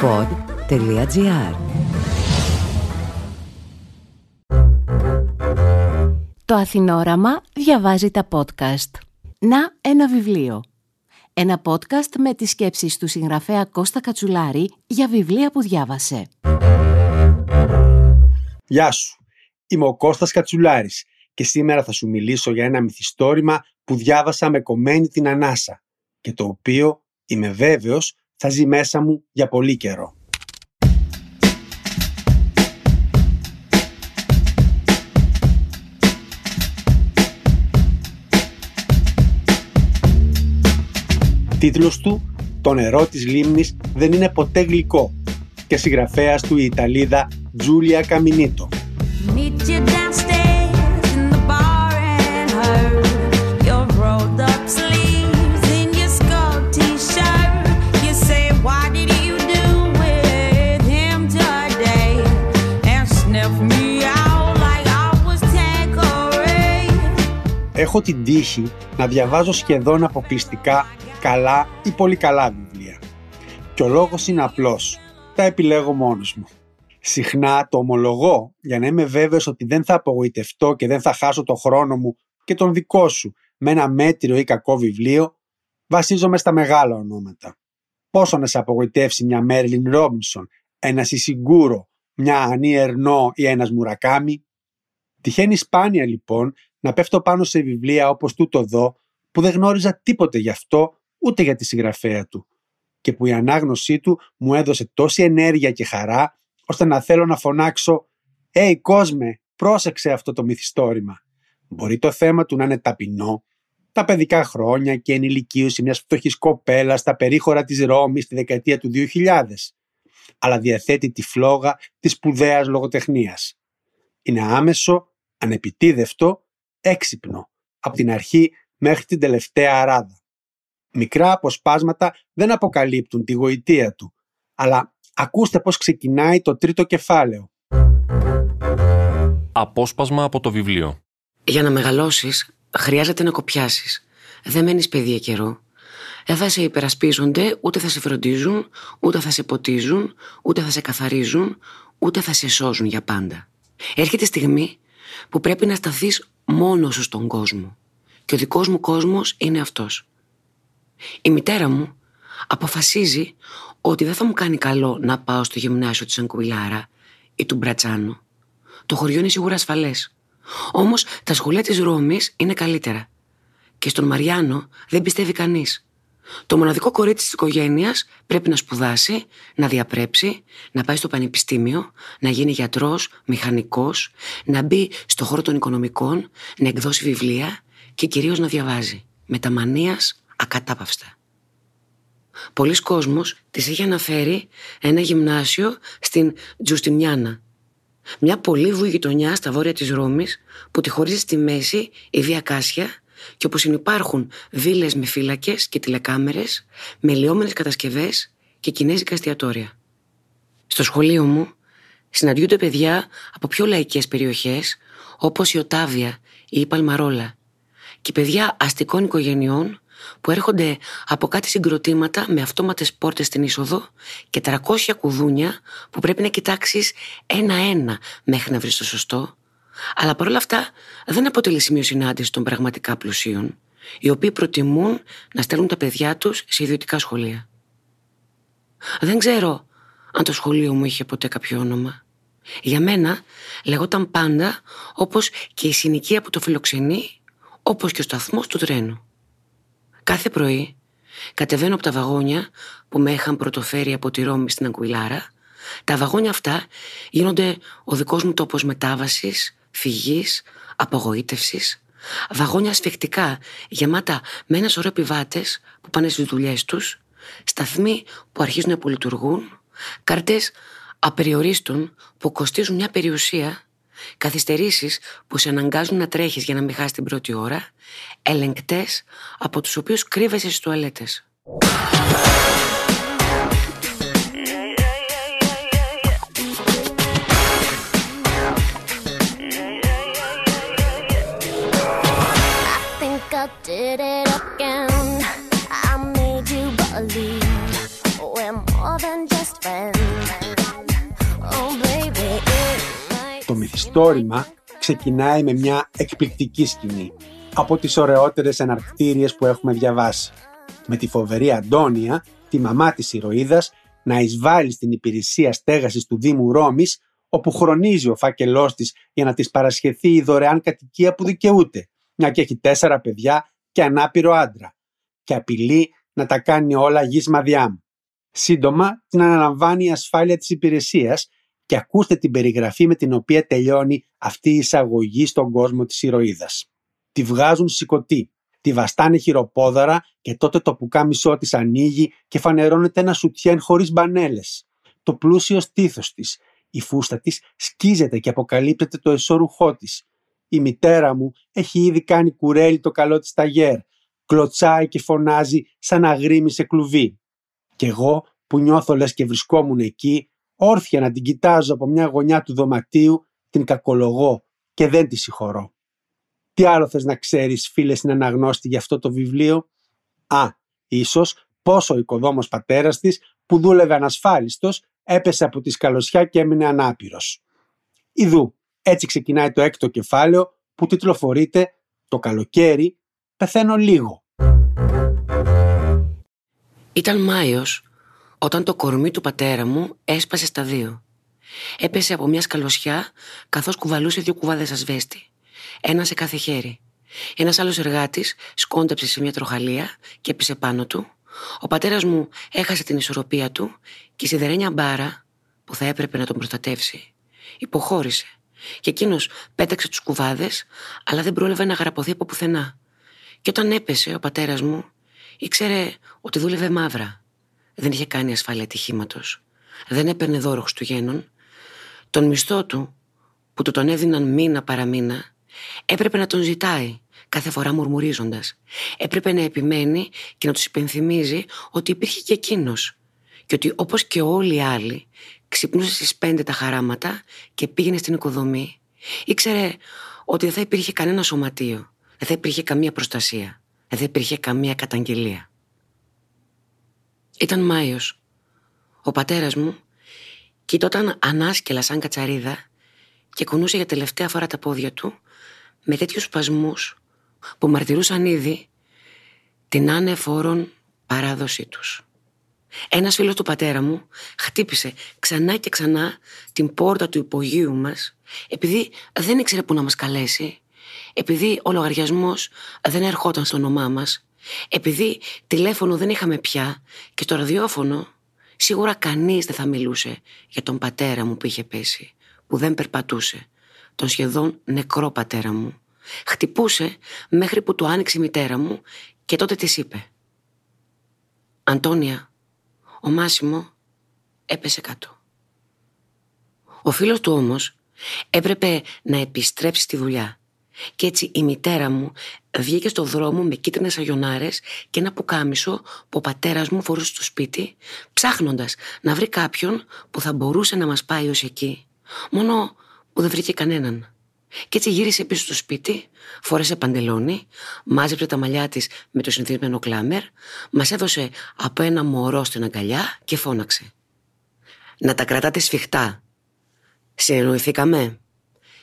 pod.gr Το Αθηνόραμα διαβάζει τα podcast. Να ένα βιβλίο. Ένα podcast με τις σκέψεις του συγγραφέα Κώστα Κατσουλάρη για βιβλία που διάβασε. Γεια σου. Είμαι ο Κώστας Κατσουλάρης και σήμερα θα σου μιλήσω για ένα μυθιστόρημα που διάβασα με κομμένη την ανάσα και το οποίο είμαι βέβαιος θα ζει μέσα μου για πολύ καιρό. Τίτλος του «Το νερό της λίμνης δεν είναι ποτέ γλυκό» και συγγραφέας του η Ιταλίδα Τζούλια Καμινίτο. Έχω την τύχη να διαβάζω σχεδόν αποκλειστικά καλά ή πολύ καλά βιβλία. Και ο λόγος είναι απλός. Τα επιλέγω μόνος μου. Συχνά το ομολογώ για να είμαι βέβαιος ότι δεν θα απογοητευτώ και δεν θα χάσω το χρόνο μου και τον δικό σου με ένα μέτριο ή κακό βιβλίο, βασίζομαι στα μεγάλα ονόματα. Πόσο να σε απογοητεύσει μια Μέρλιν Ρόμπινσον, ένα Ισιγκούρο, μια Ανή Ερνό ή ένας Μουρακάμι; Τυχαίνει σπάνια λοιπόν να πέφτω πάνω σε βιβλία όπως τούτο εδώ που δεν γνώριζα τίποτε γι' αυτό ούτε για τη συγγραφέα του και που η ανάγνωσή του μου έδωσε τόση ενέργεια και χαρά ώστε να θέλω να φωνάξω «Hey κόσμε, πρόσεξε αυτό το μυθιστόρημα». Μπορεί το θέμα του να είναι ταπεινό, τα παιδικά χρόνια και ενηλικίωση μιας φτωχής κοπέλας στα περίχωρα της Ρώμης τη δεκαετία του 2000, αλλά διαθέτει τη φλόγα της σπουδαίας λογοτεχνίας. Είναι άμεσο, ανεπιτίδευτο, έξυπνο, από την αρχή μέχρι την τελευταία αράδα. Μικρά αποσπάσματα δεν αποκαλύπτουν τη γοητεία του, αλλά ακούστε πώς ξεκινάει το τρίτο κεφάλαιο. Απόσπασμα από το βιβλίο. Για να μεγαλώσεις, χρειάζεται να κοπιάσεις. Δεν μένεις παιδί καιρό. Δεν θα σε υπερασπίζονται, ούτε θα σε φροντίζουν, ούτε θα σε ποτίζουν, ούτε θα σε καθαρίζουν, ούτε θα σε σώζουν για πάντα. Έρχεται στιγμή που πρέπει να σταθείς μόνος σου στον κόσμο. Και ο δικός μου κόσμος είναι αυτός. Η μητέρα μου αποφασίζει ότι δεν θα μου κάνει καλό να πάω στο γυμνάσιο της Ανκουιλάρα ή του Μπρατσάνου. Το χωριό είναι σίγουρα ασφαλές. Όμως τα σχολεία της Ρώμης είναι καλύτερα. Και στον Μαριάνο δεν πιστεύει κανείς. Το μοναδικό κορίτσι της οικογένειας πρέπει να σπουδάσει, να διαπρέψει, να πάει στο πανεπιστήμιο, να γίνει γιατρός, μηχανικός, να μπει στο χώρο των οικονομικών, να εκδώσει βιβλία και κυρίως να διαβάζει. Μεταμανίας ακατάπαυστα. Πολλοί κόσμος της είχε αναφέρει ένα γυμνάσιο στην Τζουστιμιάνα, μια πολύ βουή γειτονιά στα βόρεια της Ρώμης που τη χωρίζει στη μέση η Βία Κάσια και όπου συνυπάρχουν βίλες με φύλακες και τηλεκάμερες, με λιώμενες κατασκευές και κινέζικα εστιατόρια. Στο σχολείο μου συναντιούνται παιδιά από πιο λαϊκές περιοχές όπως η Οτάβια ή η Παλμαρόλα και παιδιά αστικών οικογενειών που έρχονται από κάτι συγκροτήματα με αυτόματες πόρτες στην είσοδο και 300 κουδούνια που πρέπει να κοιτάξεις ένα-ένα μέχρι να βρεις το σωστό αλλά παρόλα αυτά δεν αποτελεί σημείο συνάντησης των πραγματικά πλουσίων, οι οποίοι προτιμούν να στέλνουν τα παιδιά τους σε ιδιωτικά σχολεία. Δεν ξέρω αν το σχολείο μου είχε ποτέ κάποιο όνομα. Για μένα λεγόταν πάντα όπως και η συνοικία που το φιλοξενεί, όπως και ο σταθμός του τρένου. Κάθε πρωί κατεβαίνω από τα βαγόνια που με είχαν πρωτοφέρει από τη Ρώμη στην Αγκουιλάρα. Τα βαγόνια αυτά γίνονται ο δικός μου τόπος μετάβασης, φυγής, απογοήτευσης, βαγόνια σφιχτικά γεμάτα με ένα σωρό επιβάτες που πάνε στις δουλειές τους, σταθμοί που αρχίζουν να απολυτουργούν, κάρτες απεριορίστων που κοστίζουν μια περιουσία, καθυστερήσεις που σε αναγκάζουν να τρέχεις για να μην χάσεις την πρώτη ώρα, ελεγκτές από τους οποίους κρύβεσαι στις τουαλέτες. Did it again. I made you believe we're more than just Το μυθιστόρημα ξεκινάει με μια εκπληκτική σκηνή από τις ωραιότερες εναρκτήριες που έχουμε διαβάσει. Με τη φοβερή Αντώνια, τη μαμά της ηρωίδας, να εισβάλλει στην υπηρεσία στέγασης του Δήμου Ρώμης, όπου χρονίζει ο φάκελός της για να της παρασχεθεί η δωρεάν κατοικία που δικαιούται, μια και έχει τέσσερα παιδιά και ανάπηρο άντρα, και απειλεί να τα κάνει όλα γης μαδιά Σύντομα την αναλαμβάνει η ασφάλεια της υπηρεσίας και ακούστε την περιγραφή με την οποία τελειώνει αυτή η εισαγωγή στον κόσμο της ηρωίδας. Τη βγάζουν σηκωτή, τη βαστάνε χειροπόδαρα και τότε το πουκάμισό της ανοίγει και φανερώνεται ένα σουτιέν χωρίς μπανέλες. Το πλούσιο στήθος της, η φούστα της σκίζεται και αποκαλύπτεται το εσώρουχό της. Η μητέρα μου έχει ήδη κάνει κουρέλι το καλό της ταγέρ, κλωτσάει και φωνάζει σαν αγρίμι σε κλουβί. Κι εγώ που νιώθω λες και βρισκόμουν εκεί, όρθια να την κοιτάζω από μια γωνιά του δωματίου, την κακολογώ και δεν τη συγχωρώ. Τι άλλο θες να ξέρεις φίλε στην αναγνώστη για αυτό το βιβλίο; Α, ίσως πόσο ο οικοδόμος πατέρας της που δούλευε ανασφάλιστος έπεσε από τη σκαλωσιά και έμεινε ανάπηρος. Ιδού, έτσι ξεκινάει το έκτο κεφάλαιο που τιτλοφορείται «Το καλοκαίρι πεθαίνω λίγο». Ήταν Μάιος όταν το κορμί του πατέρα μου έσπασε στα δύο. Έπεσε από μια σκαλωσιά καθώς κουβαλούσε δύο κουβάδες ασβέστη. Ένα σε κάθε χέρι. Ένας άλλος εργάτης σκόνταψε σε μια τροχαλία και έπεσε πάνω του. Ο πατέρας μου έχασε την ισορροπία του και η σιδερένια μπάρα που θα έπρεπε να τον προστατεύσει υποχώρησε. Και εκείνος πέταξε τους κουβάδες αλλά δεν πρόλαβε να γραποθεί από πουθενά. Και όταν έπεσε ο πατέρας μου ήξερε ότι δούλευε μαύρα δεν είχε κάνει ασφάλεια ατυχήματος. Δεν έπαιρνε δώρο Χριστουγέννων. Τον μισθό του, που του τον έδιναν μήνα παραμήνα, έπρεπε να τον ζητάει, κάθε φορά μουρμουρίζοντας. Έπρεπε να επιμένει και να τους υπενθυμίζει ότι υπήρχε και εκείνος. Και ότι όπως και όλοι οι άλλοι, ξυπνούσε στις πέντε τα χαράματα και πήγαινε στην οικοδομή. Ήξερε ότι δεν θα υπήρχε κανένα σωματείο, δεν θα υπήρχε καμία προστασία, δεν θα υπήρχε καμία καταγγελία. Ήταν Μάιος. Ο πατέρας μου κοιτόταν ανάσκελα σαν κατσαρίδα και κουνούσε για τελευταία φορά τα πόδια του με τέτοιους σπασμούς που μαρτυρούσαν ήδη την άνεφόρον παράδοσή τους. Ένας φίλος του πατέρα μου χτύπησε ξανά και ξανά την πόρτα του υπογείου μας επειδή δεν ήξερε που να μας καλέσει, επειδή ο λογαριασμός δεν ερχόταν στο όνομά μας επειδή τηλέφωνο δεν είχαμε πια και στο ραδιόφωνο σίγουρα κανείς δεν θα μιλούσε για τον πατέρα μου που είχε πέσει, που δεν περπατούσε, τον σχεδόν νεκρό πατέρα μου. Χτυπούσε μέχρι που του άνοιξε η μητέρα μου και τότε της είπε «Αντώνια, ο Μάσιμο έπεσε κάτω». Ο φίλος του όμως έπρεπε να επιστρέψει στη δουλειά και έτσι η μητέρα μου βγήκε στο δρόμο με κίτρινες αγιονάρες και ένα πουκάμισο που ο πατέρας μου φορούσε στο σπίτι, ψάχνοντας να βρει κάποιον που θα μπορούσε να μας πάει ως εκεί. Μόνο που δεν βρήκε κανέναν. Και έτσι γύρισε πίσω στο σπίτι, φόρεσε παντελόνι, μάζεψε τα μαλλιά της με το συνηθισμένο κλάμερ, μας έδωσε από ένα μωρό στην αγκαλιά και φώναξε. «Να τα κρατάτε σφιχτά. Συνεννοηθήκαμε.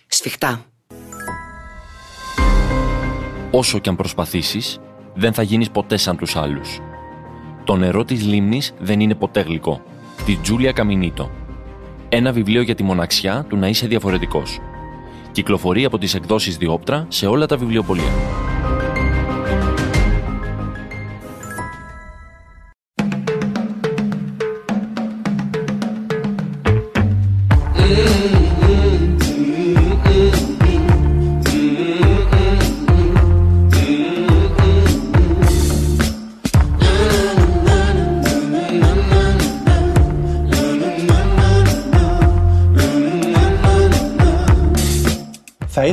Σφιχτά» όσο και αν προσπαθήσεις, δεν θα γίνεις ποτέ σαν τους άλλους. Το νερό της λίμνης δεν είναι ποτέ γλυκό. Της Τζούλια Καμινίτο. Ένα βιβλίο για τη μοναξιά του να είσαι διαφορετικός. Κυκλοφορεί από τις εκδόσεις Διόπτρα σε όλα τα βιβλιοπολία.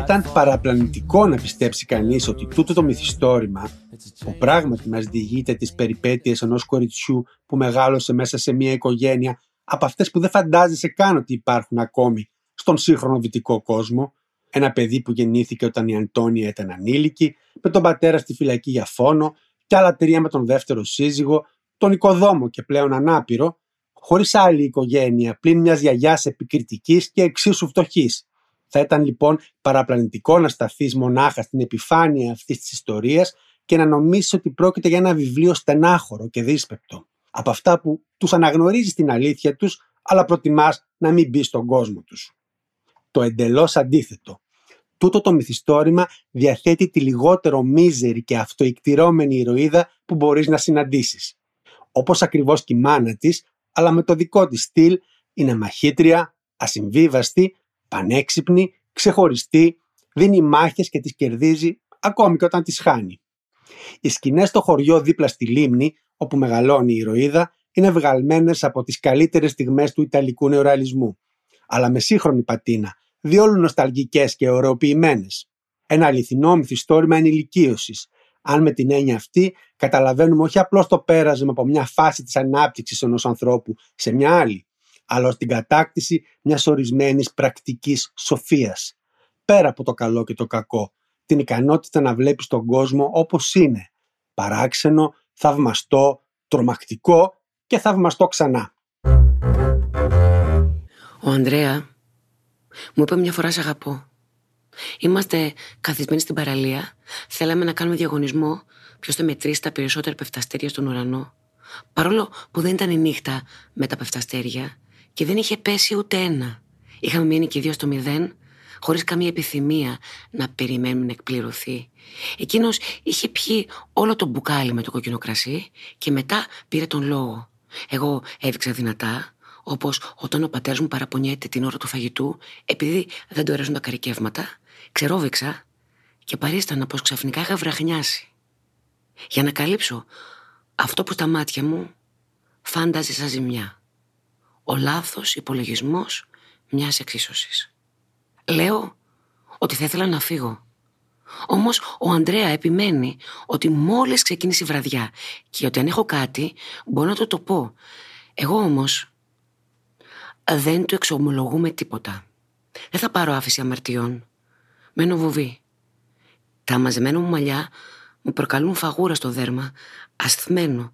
Ήταν παραπλανητικό να πιστέψει κανείς ότι τούτο το μυθιστόρημα, που πράγματι μας διηγείται τις περιπέτειες ενός κοριτσιού που μεγάλωσε μέσα σε μια οικογένεια από αυτές που δεν φαντάζεσαι καν ότι υπάρχουν ακόμη στον σύγχρονο δυτικό κόσμο, ένα παιδί που γεννήθηκε όταν η Αντώνια ήταν ανήλικη, με τον πατέρα στη φυλακή για φόνο και άλλα τρία με τον δεύτερο σύζυγο, τον οικοδόμο και πλέον ανάπηρο, χωρίς άλλη οικογένεια πλην μιας γιαγιάς επικριτικής και εξίσου φτωχής. Θα ήταν λοιπόν παραπλανητικό να σταθεί μονάχα στην επιφάνεια αυτής της ιστορίας και να νομίσει ότι πρόκειται για ένα βιβλίο στενάχωρο και δύσπεπτο. Από αυτά που τους αναγνωρίζει την αλήθεια τους, αλλά προτιμάς να μην μπει στον κόσμο τους. Το εντελώς αντίθετο. Τούτο το μυθιστόρημα διαθέτει τη λιγότερο μίζερη και αυτοικτηρώμενη ηρωίδα που μπορείς να συναντήσεις. Όπως ακριβώς και η μάνα της, αλλά με το δικό της στυλ, είναι μαχήτρια, ασυμβίβαστη, πανέξυπνη, ξεχωριστή, δίνει μάχες και τις κερδίζει ακόμη και όταν τις χάνει. Οι σκηνές στο χωριό δίπλα στη λίμνη, όπου μεγαλώνει η ηρωίδα, είναι βγαλμένες από τις καλύτερες στιγμές του Ιταλικού νεοραλισμού, αλλά με σύγχρονη πατίνα, διόλου νοσταλγικές και ωρεοποιημένες. Ένα αληθινό μυθιστόρημα ενηλικίωσης. Αν με την έννοια αυτή καταλαβαίνουμε όχι απλώς το πέρασμα από μια φάση της ανάπτυξης ενός ανθρώπου σε μια άλλη, αλλά ως την κατάκτηση μιας ορισμένης πρακτικής σοφίας. Πέρα από το καλό και το κακό, την ικανότητα να βλέπεις τον κόσμο όπως είναι. Παράξενο, θαυμαστό, τρομακτικό και θαυμαστό ξανά. Ο Ανδρέα μου είπε μια φορά σε αγαπώ. Είμαστε καθισμένοι στην παραλία. Θέλαμε να κάνουμε διαγωνισμό ποιος θα μετρήσει τα περισσότερα πεφταστέρια στον ουρανό. Παρόλο που δεν ήταν η νύχτα με τα πεφταστέρια και δεν είχε πέσει ούτε ένα. Είχαμε μείνει και δύο στο μηδέν, χωρίς καμία επιθυμία να περιμένουμε να εκπληρωθεί. Εκείνος είχε πιει όλο το μπουκάλι με το κόκκινο κρασί και μετά πήρε τον λόγο. Εγώ έδειξα δυνατά, Όπως όταν ο πατέρας μου παραπονιέται την ώρα του φαγητού, επειδή δεν του αρέσουν τα καρικεύματα, ξερόβηξα και παρίστανα πως ξαφνικά είχα βραχνιάσει. Για να καλύψω αυτό που στα μάτια μου φάνταζε σαν ζημιά. Ο λάθος υπολογισμός μιας εξίσωσης. Λέω ότι θα ήθελα να φύγω. Όμως ο Ανδρέα επιμένει ότι μόλις ξεκίνησε η βραδιά και ότι αν έχω κάτι μπορώ να το το πω. Εγώ όμως δεν του εξομολογούμε τίποτα. Δεν θα πάρω άφηση αμαρτιών. Μένω βουβή. Τα μαζεμένα μου μαλλιά μου προκαλούν φαγούρα στο δέρμα, ασθμένο,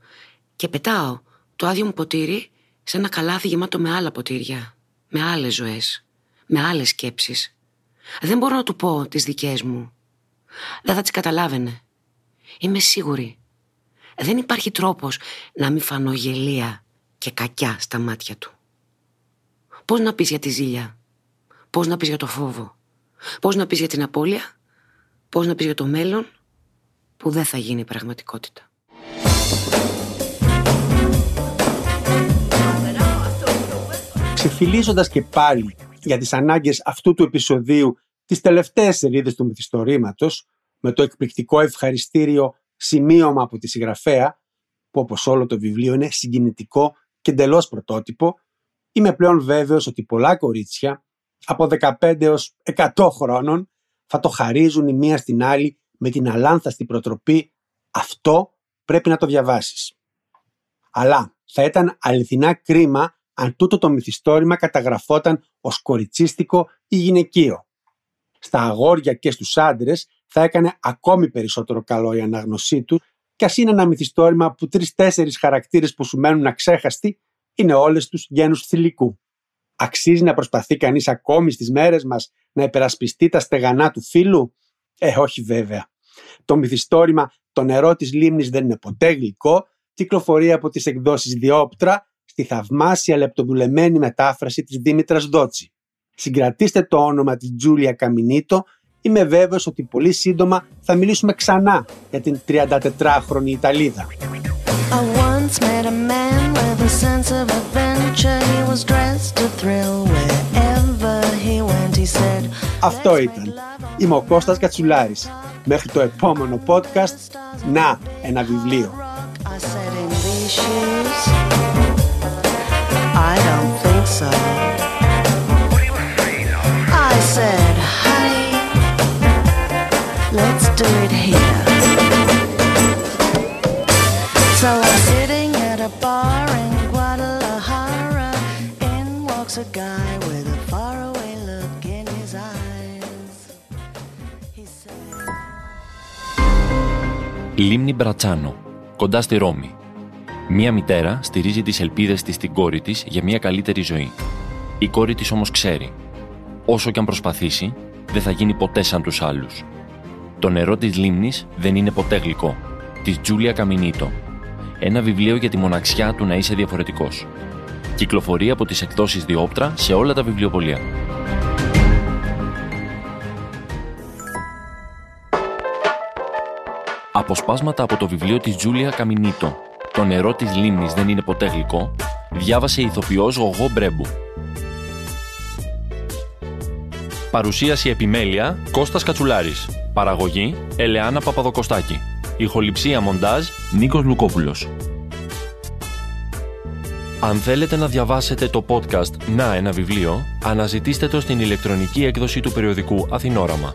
και πετάω το άδειο μου ποτήρι σε ένα καλάθι γεμάτο με άλλα ποτήρια, με άλλες ζωές, με άλλες σκέψεις. Δεν μπορώ να του πω τις δικές μου. Δεν θα τις καταλάβαινε. Είμαι σίγουρη. Δεν υπάρχει τρόπος να μην φανώ γελία και κακιά στα μάτια του. Πώς να πεις για τη ζήλια, πώς να πεις για το φόβο, πώς να πεις για την απώλεια, πώς να πεις για το μέλλον που δεν θα γίνει πραγματικότητα; Ξεφυλίζοντας και πάλι για τις ανάγκες αυτού του επεισοδίου τις τελευταίες σελίδες του μυθιστορήματος με το εκπληκτικό ευχαριστήριο σημείωμα από τη συγγραφέα που όπως όλο το βιβλίο είναι συγκινητικό και εντελώς πρωτότυπο Είμαι πλέον βέβαιος ότι πολλά κορίτσια από 15 έως 100 χρόνων θα το χαρίζουν η μία στην άλλη με την αλάνθαστη προτροπή «Αυτό πρέπει να το διαβάσεις». Αλλά θα ήταν αληθινά κρίμα αν τούτο το μυθιστόρημα καταγραφόταν ως κοριτσίστικο ή γυναικείο. Στα αγόρια και στους άντρες θα έκανε ακόμη περισσότερο καλό η ανάγνωσή τους και ας είναι ένα μυθιστόρημα που τρεις-τέσσερις χαρακτήρες που σου μένουν αξέχαστοι είναι όλες τους γένους θηλυκού. Αξίζει να προσπαθεί κανείς ακόμη στις μέρες μας να υπερασπιστεί τα στεγανά του φίλου. Ε, όχι βέβαια. Το μυθιστόρημα «Το νερό της λίμνης δεν είναι ποτέ γλυκό» κυκλοφορεί από τις εκδόσεις Διόπτρα στη θαυμάσια λεπτοδουλεμένη μετάφραση της Δήμητρας Δότσι. Συγκρατήστε το όνομα της Τζούλια Καμινίτο Είμαι βέβαιος ότι πολύ σύντομα θα μιλήσουμε ξανά για την 34χρονη Ιταλίδα. Αυτό ήταν. Είμαι ο Κώστας Κατσουλάρης. Μέχρι το επόμενο podcast, να ένα βιβλίο. I don't think so. I said, honey, let's do it here. So I'm sitting at a bar in Guadalajara. In walks a guy with a faraway look in his eyes. He said... Λίμνη Μπρατσάνο, κοντά στη Ρώμη. Μία μητέρα στηρίζει τις ελπίδες της στην κόρη της για μια καλύτερη ζωή. Η κόρη της όμως ξέρει. Όσο και αν προσπαθήσει, δεν θα γίνει ποτέ σαν τους άλλους. Το νερό της λίμνης δεν είναι ποτέ γλυκό. Της Τζούλια Καμινίτο. Ένα βιβλίο για τη μοναξιά του να είσαι διαφορετικός. Κυκλοφορεί από τις εκδόσεις Διόπτρα σε όλα τα βιβλιοπολία. Αποσπάσματα από το βιβλίο της Τζούλια Καμινίτο «Το νερό της λίμνης δεν είναι ποτέ γλυκό» διάβασε η ηθοποιός Γογό Μπρέμπου. Παρουσίαση επιμέλεια Κώστας Κατσουλάρης. Παραγωγή Ελεάνα Παπαδοκοστάκη. Ηχοληψία μοντάζ Νίκος Λουκόπουλος. Αν θέλετε να διαβάσετε το podcast «Να ένα βιβλίο», αναζητήστε το στην ηλεκτρονική έκδοση του περιοδικού Αθηνόραμα.